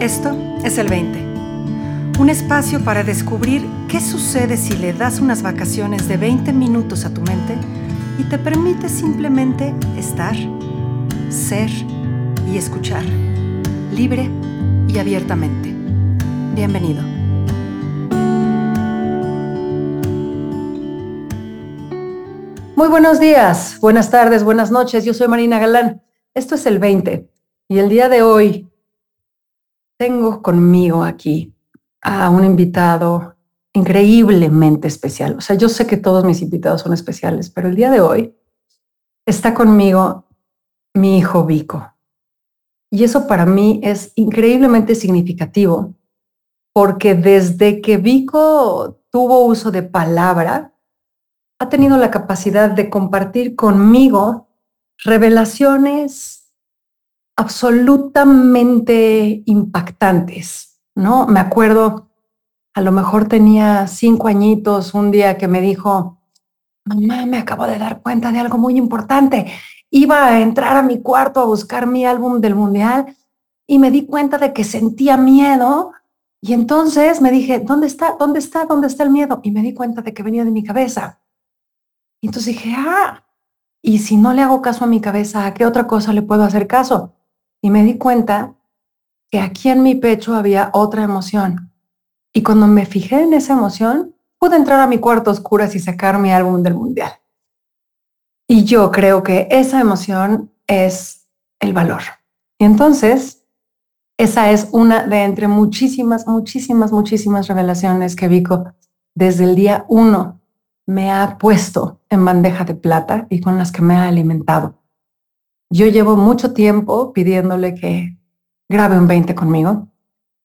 Esto es el 20. Un espacio para descubrir qué sucede si le das unas vacaciones de 20 minutos a tu mente y te permite simplemente estar, ser y escuchar, libre y abiertamente. Bienvenido. Muy buenos días, buenas tardes, buenas noches. Yo soy Marina Galán. Esto es el 20 y el día de hoy tengo conmigo aquí a un invitado increíblemente especial. O sea, yo sé que todos mis invitados son especiales, pero el día de hoy está conmigo mi hijo Vico. Y eso para mí es increíblemente significativo porque desde que Vico tuvo uso de palabra, ha tenido la capacidad de compartir conmigo revelaciones absolutamente impactantes, ¿no? Me acuerdo, a lo mejor tenía cinco añitos, un día que me dijo, mamá, me acabo de dar cuenta de algo muy importante. Iba a entrar a mi cuarto a buscar mi álbum del mundial y me di cuenta de que sentía miedo y entonces me dije, ¿dónde está? ¿Dónde está? ¿Dónde está el miedo? Y me di cuenta de que venía de mi cabeza. Y entonces dije, ah, y si no le hago caso a mi cabeza, ¿a qué otra cosa le puedo hacer caso? Y me di cuenta que aquí en mi pecho había otra emoción. Y cuando me fijé en esa emoción, pude entrar a mi cuarto oscuro y sacar mi álbum del mundial. Y yo creo que esa emoción es el valor. Y entonces, esa es una de entre muchísimas, muchísimas, muchísimas revelaciones que Vico desde el día uno me ha puesto en bandeja de plata y con las que me ha alimentado. Yo llevo mucho tiempo pidiéndole que grabe un 20 conmigo.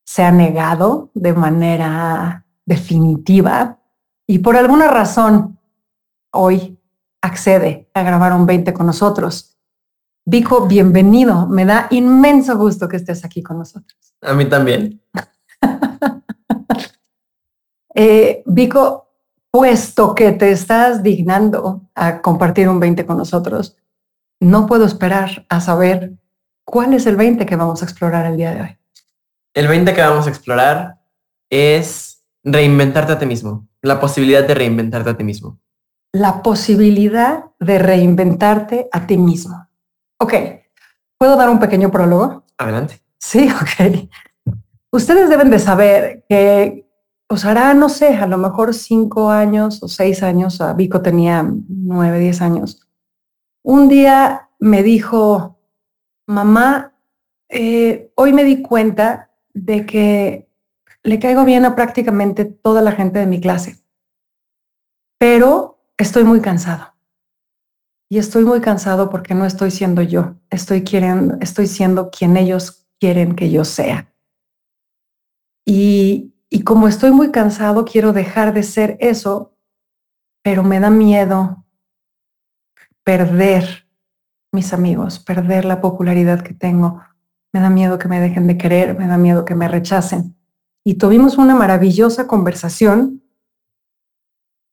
Se ha negado de manera definitiva y por alguna razón hoy accede a grabar un 20 con nosotros. Vico, bienvenido. Me da inmenso gusto que estés aquí con nosotros. A mí también. eh, Vico, puesto que te estás dignando a compartir un 20 con nosotros, no puedo esperar a saber cuál es el 20 que vamos a explorar el día de hoy. El 20 que vamos a explorar es reinventarte a ti mismo, la posibilidad de reinventarte a ti mismo. La posibilidad de reinventarte a ti mismo. Ok, ¿puedo dar un pequeño prólogo? Adelante. Sí, ok. Ustedes deben de saber que, pues hará, no sé, a lo mejor cinco años o seis años, a Vico tenía nueve, diez años, un día me dijo, mamá, eh, hoy me di cuenta de que le caigo bien a prácticamente toda la gente de mi clase, pero estoy muy cansado. Y estoy muy cansado porque no estoy siendo yo, estoy, queriendo, estoy siendo quien ellos quieren que yo sea. Y, y como estoy muy cansado, quiero dejar de ser eso, pero me da miedo perder mis amigos, perder la popularidad que tengo. Me da miedo que me dejen de querer, me da miedo que me rechacen. Y tuvimos una maravillosa conversación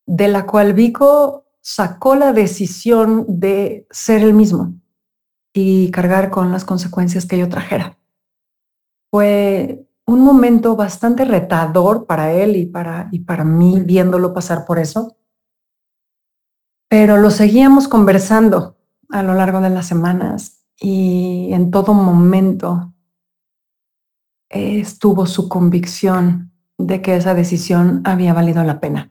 de la cual Vico sacó la decisión de ser el mismo y cargar con las consecuencias que yo trajera. Fue un momento bastante retador para él y para, y para mí viéndolo pasar por eso pero lo seguíamos conversando a lo largo de las semanas y en todo momento estuvo su convicción de que esa decisión había valido la pena.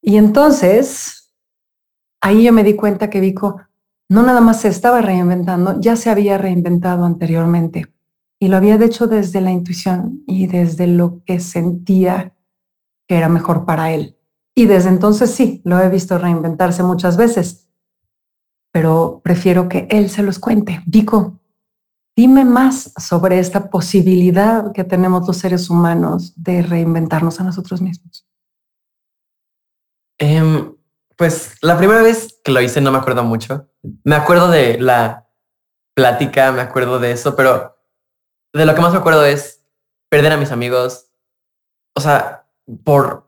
Y entonces, ahí yo me di cuenta que Vico no nada más se estaba reinventando, ya se había reinventado anteriormente y lo había hecho desde la intuición y desde lo que sentía que era mejor para él. Y desde entonces sí, lo he visto reinventarse muchas veces, pero prefiero que él se los cuente. Vico, dime más sobre esta posibilidad que tenemos los seres humanos de reinventarnos a nosotros mismos. Em, pues la primera vez que lo hice no me acuerdo mucho. Me acuerdo de la plática, me acuerdo de eso, pero de lo que más me acuerdo es perder a mis amigos. O sea, por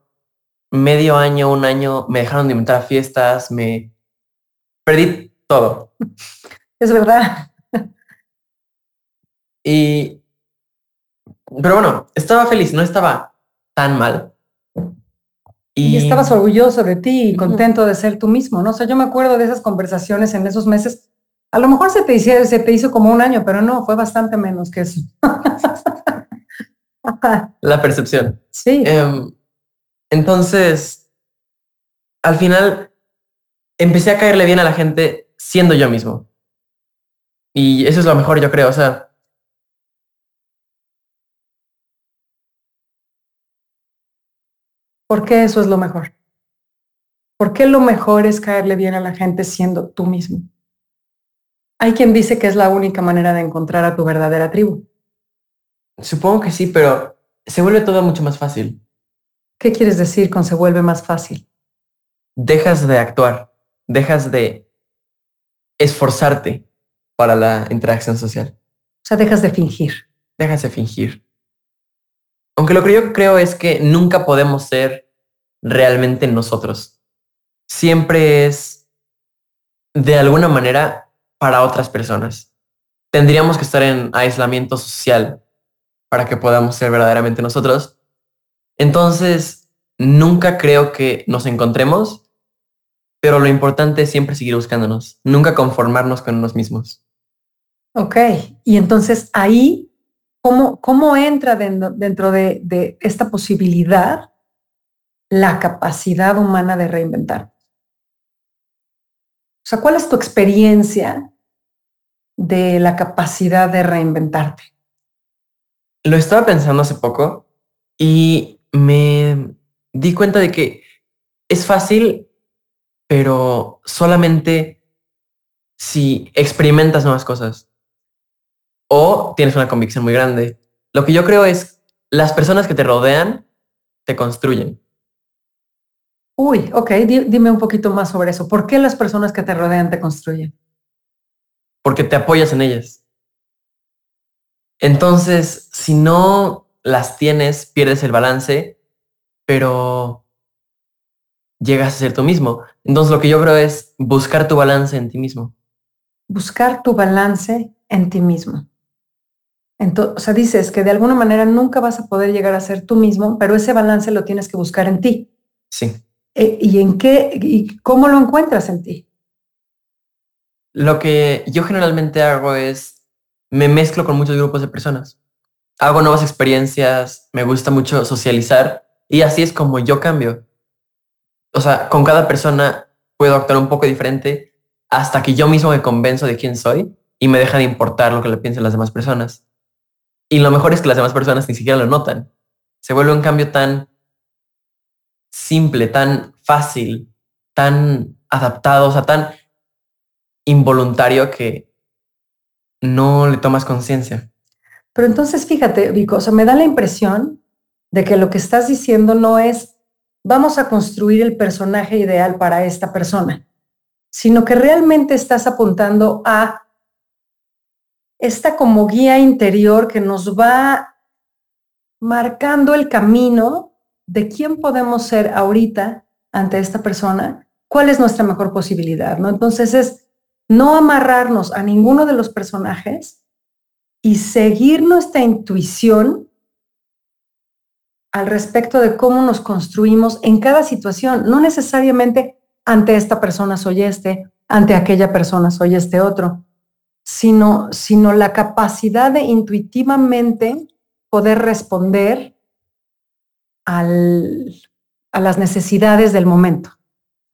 medio año, un año, me dejaron de inventar fiestas, me perdí todo. Es verdad. Y Pero bueno, estaba feliz, no estaba tan mal. Y, estabas orgulloso de ti y contento de ser tú mismo, ¿no? O sea, yo me acuerdo de esas conversaciones en esos meses. A lo mejor se te, hizo, se te hizo como un año, pero no, fue bastante menos que eso. La percepción. Sí. Em, entonces, al final, empecé a caerle bien a la gente siendo yo mismo. Y eso es lo mejor, yo creo. O sea, ¿Por qué eso es lo mejor? ¿Por qué lo mejor es caerle bien a la gente siendo tú mismo? Hay quien dice que es la única manera de encontrar a tu verdadera tribu. Supongo que sí, pero se vuelve todo mucho más fácil. ¿Qué quieres decir con se vuelve más fácil? Dejas de actuar, dejas de esforzarte para la interacción social. O sea, dejas de fingir. Dejas de fingir. Aunque lo que yo creo es que nunca podemos ser realmente nosotros. Siempre es de alguna manera para otras personas. Tendríamos que estar en aislamiento social para que podamos ser verdaderamente nosotros. Entonces, nunca creo que nos encontremos, pero lo importante es siempre seguir buscándonos, nunca conformarnos con nosotros mismos. Ok, y entonces ahí ¿Cómo, entra dentro, de, de, esta posibilidad la capacidad humana de reinventar? O sea, ¿cuál es tu experiencia de la capacidad de reinventarte? Lo estaba pensando hace poco y me di cuenta de que es fácil, pero solamente si experimentas nuevas cosas o tienes una convicción muy grande. Lo que yo creo es las personas que te rodean te construyen. Uy, ok, dime un poquito más sobre eso. ¿Por qué las personas que te rodean te construyen? Porque te apoyas en ellas. Entonces, si no las tienes, pierdes el balance, pero llegas a ser tú mismo. Entonces, lo que yo creo es buscar tu balance en ti mismo. Buscar tu balance en ti mismo. Entonces, o sea, dices que de alguna manera nunca vas a poder llegar a ser tú mismo, pero ese balance lo tienes que buscar en ti. Sí. Eh, ¿Y en qué y cómo lo encuentras en ti? Lo que yo generalmente hago es me mezclo con muchos grupos de personas. Hago nuevas experiencias, me gusta mucho socializar y así es como yo cambio. O sea, con cada persona puedo actuar un poco diferente hasta que yo mismo me convenzo de quién soy y me deja de importar lo que le piensen las demás personas. Y lo mejor es que las demás personas ni siquiera lo notan. Se vuelve un cambio tan simple, tan fácil, tan adaptado, o sea, tan involuntario que no le tomas conciencia. Pero entonces fíjate, Vico, o sea, me da la impresión de que lo que estás diciendo no es vamos a construir el personaje ideal para esta persona, sino que realmente estás apuntando a esta como guía interior que nos va marcando el camino de quién podemos ser ahorita ante esta persona, cuál es nuestra mejor posibilidad, ¿no? Entonces es no amarrarnos a ninguno de los personajes y seguir nuestra intuición al respecto de cómo nos construimos en cada situación, no necesariamente ante esta persona soy este, ante aquella persona soy este otro, sino, sino la capacidad de intuitivamente poder responder al, a las necesidades del momento.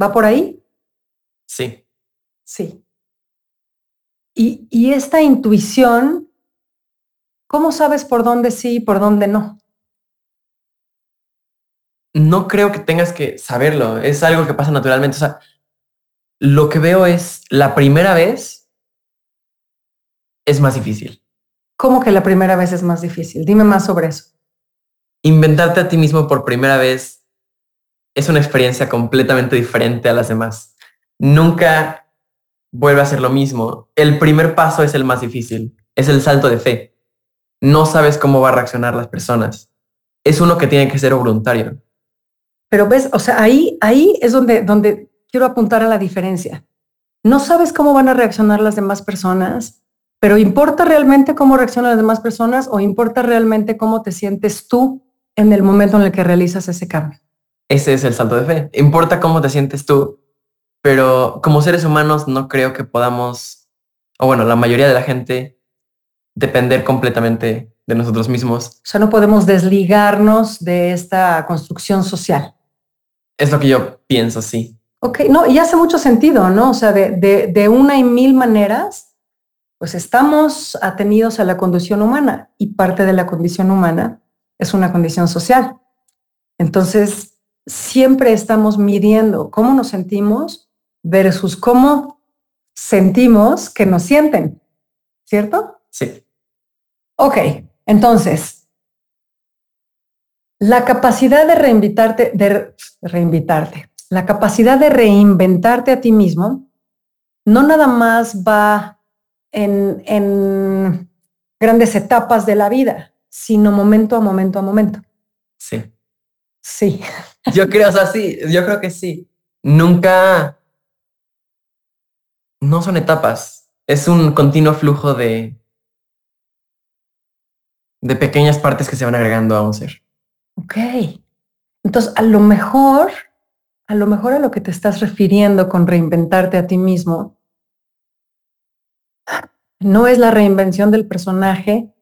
¿Va por ahí? Sí. Sí. Y, y esta intuición, ¿cómo sabes por dónde sí y por dónde no? No creo que tengas que saberlo, es algo que pasa naturalmente. O sea, lo que veo es la primera vez es más difícil. ¿Cómo que la primera vez es más difícil? Dime más sobre eso. Inventarte a ti mismo por primera vez es una experiencia completamente diferente a las demás. Nunca vuelve a ser lo mismo. El primer paso es el más difícil, es el salto de fe. No sabes cómo va a reaccionar las personas. Es uno que tiene que ser voluntario. Pero ves, o sea, ahí, ahí es donde, donde quiero apuntar a la diferencia. No sabes cómo van a reaccionar las demás personas Pero ¿importa realmente cómo reaccionan las demás personas o importa realmente cómo te sientes tú en el momento en el que realizas ese cambio? Ese es el salto de fe. Importa cómo te sientes tú, pero como seres humanos no creo que podamos, o bueno, la mayoría de la gente, depender completamente de nosotros mismos. O sea, no podemos desligarnos de esta construcción social. Es lo que yo pienso, sí. Ok, no, y hace mucho sentido, ¿no? O sea, de, de, de una y mil maneras, pues estamos atenidos a la condición humana y parte de la condición humana es una condición social. Entonces, siempre estamos midiendo cómo nos sentimos versus cómo sentimos que nos sienten, ¿cierto? Sí. Ok, entonces, la capacidad de reinvitarte, de reinvitarte, la capacidad de reinventarte a ti mismo, no nada más va en, en grandes etapas de la vida, sino momento a momento a momento. Sí. Sí. Yo creo, o sea, sí, yo creo que sí. Nunca, no son etapas, es un continuo flujo de, de pequeñas partes que se van agregando a un ser. Ok. Entonces, a lo mejor, a lo mejor a lo que te estás refiriendo con reinventarte a ti mismo, no es la reinvención del personaje,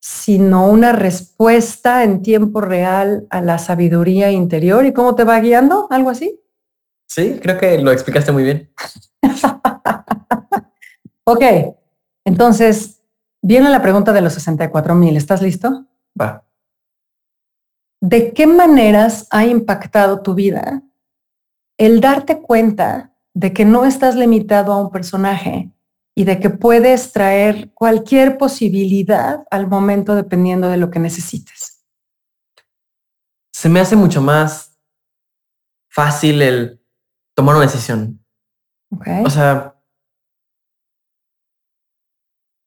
sino una respuesta en tiempo real a la sabiduría interior y cómo te va guiando, algo así. Sí, creo que lo explicaste muy bien. ok, entonces viene la pregunta de los 64 mil. ¿Estás listo? Va. ¿De qué maneras ha impactado tu vida el darte cuenta de que no estás limitado a un personaje y de que puedes traer cualquier posibilidad al momento dependiendo de lo que necesites? Se me hace mucho más fácil el tomar una decisión. Okay. O sea,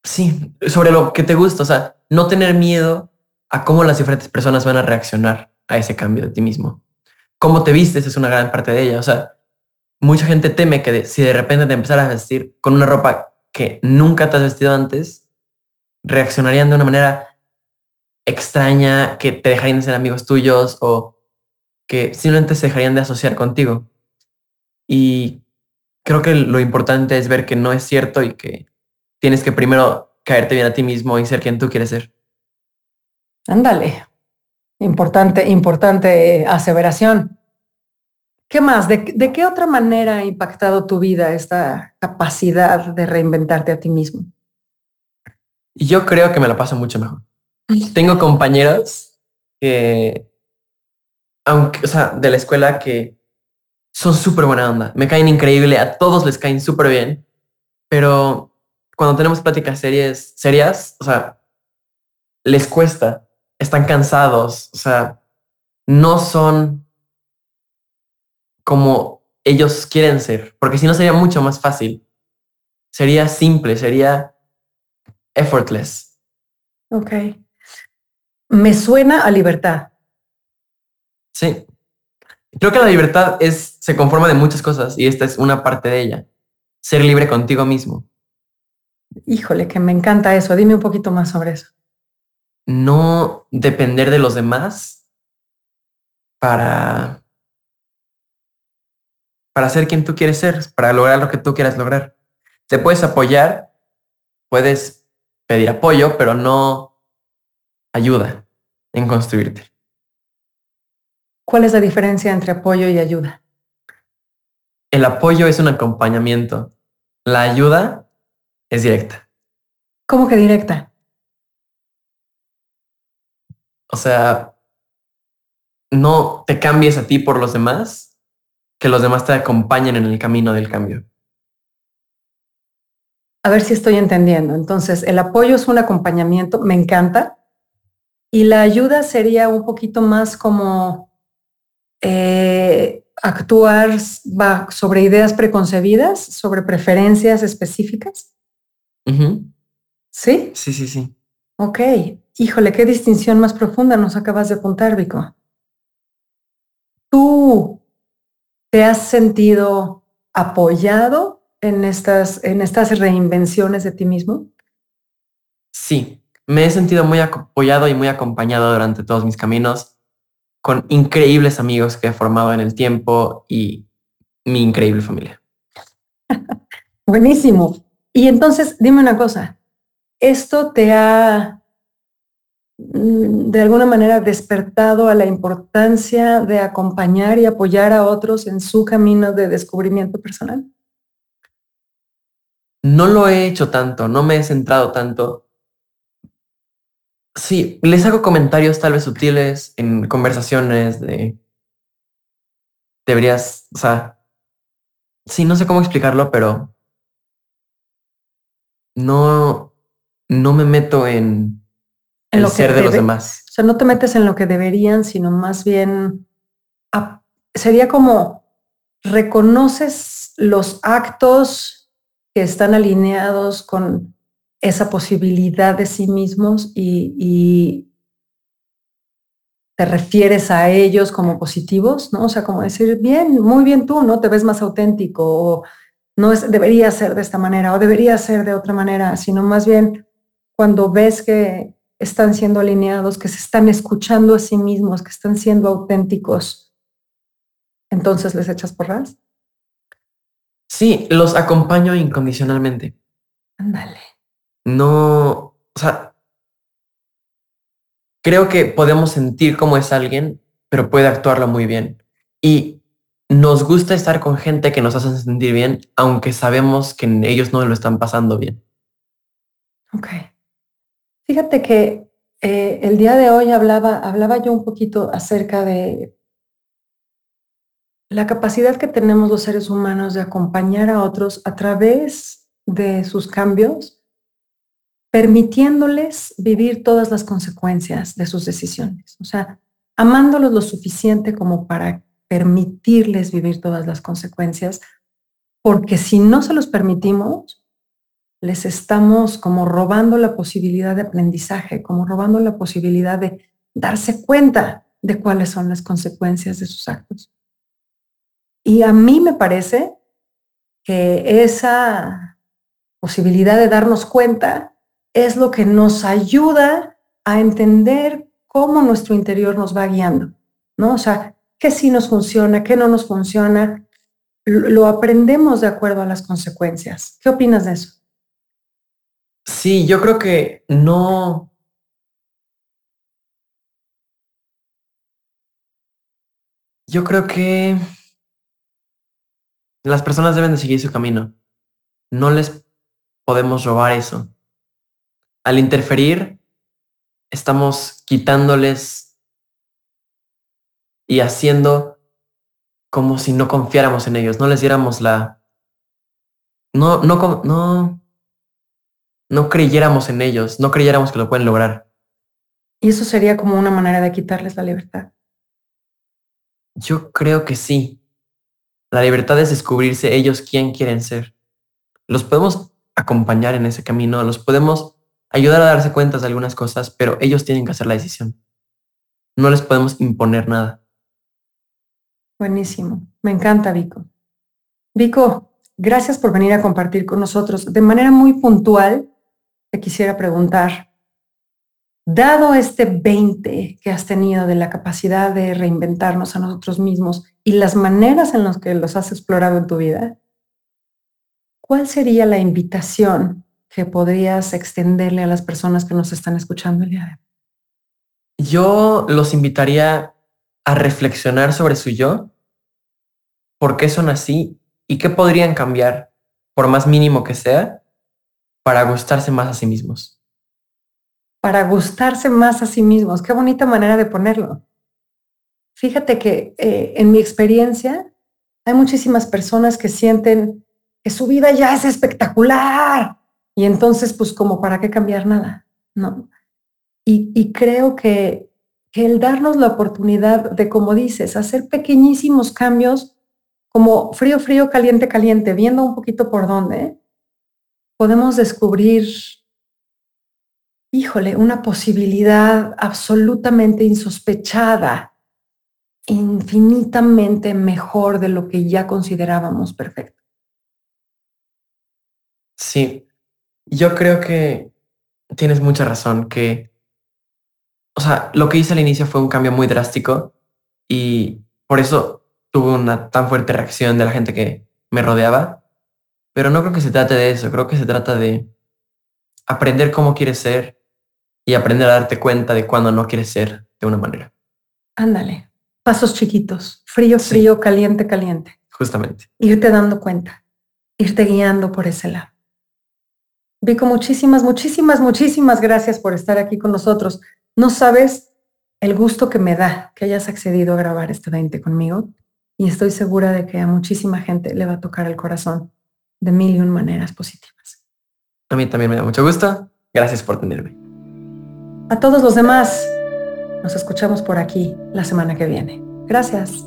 sí, sobre lo que te gusta, o sea, no tener miedo a cómo las diferentes personas van a reaccionar a ese cambio de ti mismo. Cómo te vistes es una gran parte de ella. O sea, mucha gente teme que si de repente te empezaras a vestir con una ropa que nunca te has vestido antes, reaccionarían de una manera extraña, que te dejarían de ser amigos tuyos o que simplemente se dejarían de asociar contigo. Y creo que lo importante es ver que no es cierto y que tienes que primero caerte bien a ti mismo y ser quien tú quieres ser. Ándale. Importante, importante aseveración. ¿Qué más? ¿De, ¿De, qué otra manera ha impactado tu vida esta capacidad de reinventarte a ti mismo? Yo creo que me la paso mucho mejor. Tengo compañeros que, aunque, o sea, de la escuela que son súper buena onda, me caen increíble, a todos les caen súper bien, pero cuando tenemos pláticas serias, serias, o sea, les cuesta, están cansados, o sea, no son como ellos quieren ser, porque si no sería mucho más fácil, sería simple, sería effortless. Ok. Me suena a libertad. Sí. Creo que la libertad es, se conforma de muchas cosas y esta es una parte de ella. Ser libre contigo mismo. Híjole, que me encanta eso. Dime un poquito más sobre eso. No depender de los demás para para ser quien tú quieres ser, para lograr lo que tú quieras lograr. Te puedes apoyar, puedes pedir apoyo, pero no ayuda en construirte. ¿Cuál es la diferencia entre apoyo y ayuda? El apoyo es un acompañamiento. La ayuda es directa. ¿Cómo que directa? O sea, no te cambies a ti por los demás, que los demás te acompañen en el camino del cambio. A ver si estoy entendiendo. Entonces, el apoyo es un acompañamiento, me encanta. Y la ayuda sería un poquito más como eh, actuar sobre ideas preconcebidas, sobre preferencias específicas. Uh -huh. ¿Sí? Sí, sí, sí. Ok. Híjole, qué distinción más profunda nos acabas de apuntar, Vico. ¿Tú te has sentido apoyado en estas, en estas reinvenciones de ti mismo? Sí, me he sentido muy apoyado y muy acompañado durante todos mis caminos con increíbles amigos que he formado en el tiempo y mi increíble familia. Buenísimo. Y entonces, dime una cosa, ¿esto te ha mm, de alguna manera despertado a la importancia de acompañar y apoyar a otros en su camino de descubrimiento personal? No lo he hecho tanto, no me he centrado tanto. Sí, les hago comentarios tal vez sutiles en conversaciones de... Deberías, o sea, sí, no sé cómo explicarlo, pero no, no me meto en, el ser de los demás. O sea, no te metes en lo que deberían, sino más bien sería como reconoces los actos que están alineados con esa posibilidad de sí mismos y, y, te refieres a ellos como positivos, ¿no? O sea, como decir, bien, muy bien tú, ¿no? Te ves más auténtico o no es, debería ser de esta manera o debería ser de otra manera, sino más bien cuando ves que están siendo alineados, que se están escuchando a sí mismos, que están siendo auténticos, entonces les echas porras. Sí, los acompaño incondicionalmente. Ándale. No, o sea, creo que podemos sentir cómo es alguien, pero puede actuarlo muy bien. Y nos gusta estar con gente que nos hace sentir bien, aunque sabemos que ellos no lo están pasando bien. Ok. Fíjate que eh, el día de hoy hablaba, hablaba yo un poquito acerca de la capacidad que tenemos los seres humanos de acompañar a otros a través de sus cambios, permitiéndoles vivir todas las consecuencias de sus decisiones. O sea, amándolos lo suficiente como para permitirles vivir todas las consecuencias, porque si no se los permitimos, les estamos como robando la posibilidad de aprendizaje, como robando la posibilidad de darse cuenta de cuáles son las consecuencias de sus actos. Y a mí me parece que esa posibilidad de darnos cuenta es lo que nos ayuda a entender cómo nuestro interior nos va guiando, ¿no? O sea, qué sí nos funciona, qué no nos funciona. Lo aprendemos de acuerdo a las consecuencias. ¿Qué opinas de eso? Sí, yo creo que no. Yo creo que las personas deben de seguir su camino. No les podemos robar eso. Al interferir, estamos quitándoles y haciendo como si no confiáramos en ellos, no les diéramos la... No, no, no, no creyéramos en ellos, no creyéramos que lo pueden lograr. ¿Y eso sería como una manera de quitarles la libertad? Yo creo que sí. La libertad es descubrirse ellos quién quieren ser. Los podemos acompañar en ese camino, los podemos ayudar a darse cuenta de algunas cosas, pero ellos tienen que hacer la decisión. No les podemos imponer nada. Buenísimo. Me encanta, Vico. Vico, gracias por venir a compartir con nosotros. De manera muy puntual, te quisiera preguntar, dado este 20 que has tenido de la capacidad de reinventarnos a nosotros mismos y las maneras en las que los has explorado en tu vida, ¿cuál sería la invitación que podrías extenderle a las personas que nos están escuchando el día de hoy? Yo los invitaría a reflexionar sobre su yo, por qué son así y qué podrían cambiar, por más mínimo que sea, para gustarse más a sí mismos. Para gustarse más a sí mismos. Qué bonita manera de ponerlo. Fíjate que eh, en mi experiencia hay muchísimas personas que sienten que su vida ya es espectacular y entonces pues como para qué cambiar nada, ¿no? y creo que que el darnos la oportunidad de, como dices, hacer pequeñísimos cambios como frío, frío, caliente, caliente, viendo un poquito por dónde, podemos descubrir, híjole, una posibilidad absolutamente insospechada, infinitamente mejor de lo que ya considerábamos perfecto. Sí, yo creo que tienes mucha razón que, o sea, lo que hice al inicio fue un cambio muy drástico y por eso tuve una tan fuerte reacción de la gente que me rodeaba. Pero no creo que se trate de eso, creo que se trata de aprender cómo quieres ser y aprender a darte cuenta de cuándo no quieres ser de una manera. Ándale, pasos chiquitos, frío, frío, caliente, caliente. Justamente. Irte dando cuenta, irte guiando por ese lado. Vico, muchísimas, muchísimas, muchísimas gracias por estar aquí con nosotros. No sabes el gusto que me da que hayas accedido a grabar este 20 conmigo y estoy segura de que a muchísima gente le va a tocar el corazón de mil y un maneras positivas. A mí también me da mucho gusto. Gracias por tenerme. A todos los demás, nos escuchamos por aquí la semana que viene. Gracias.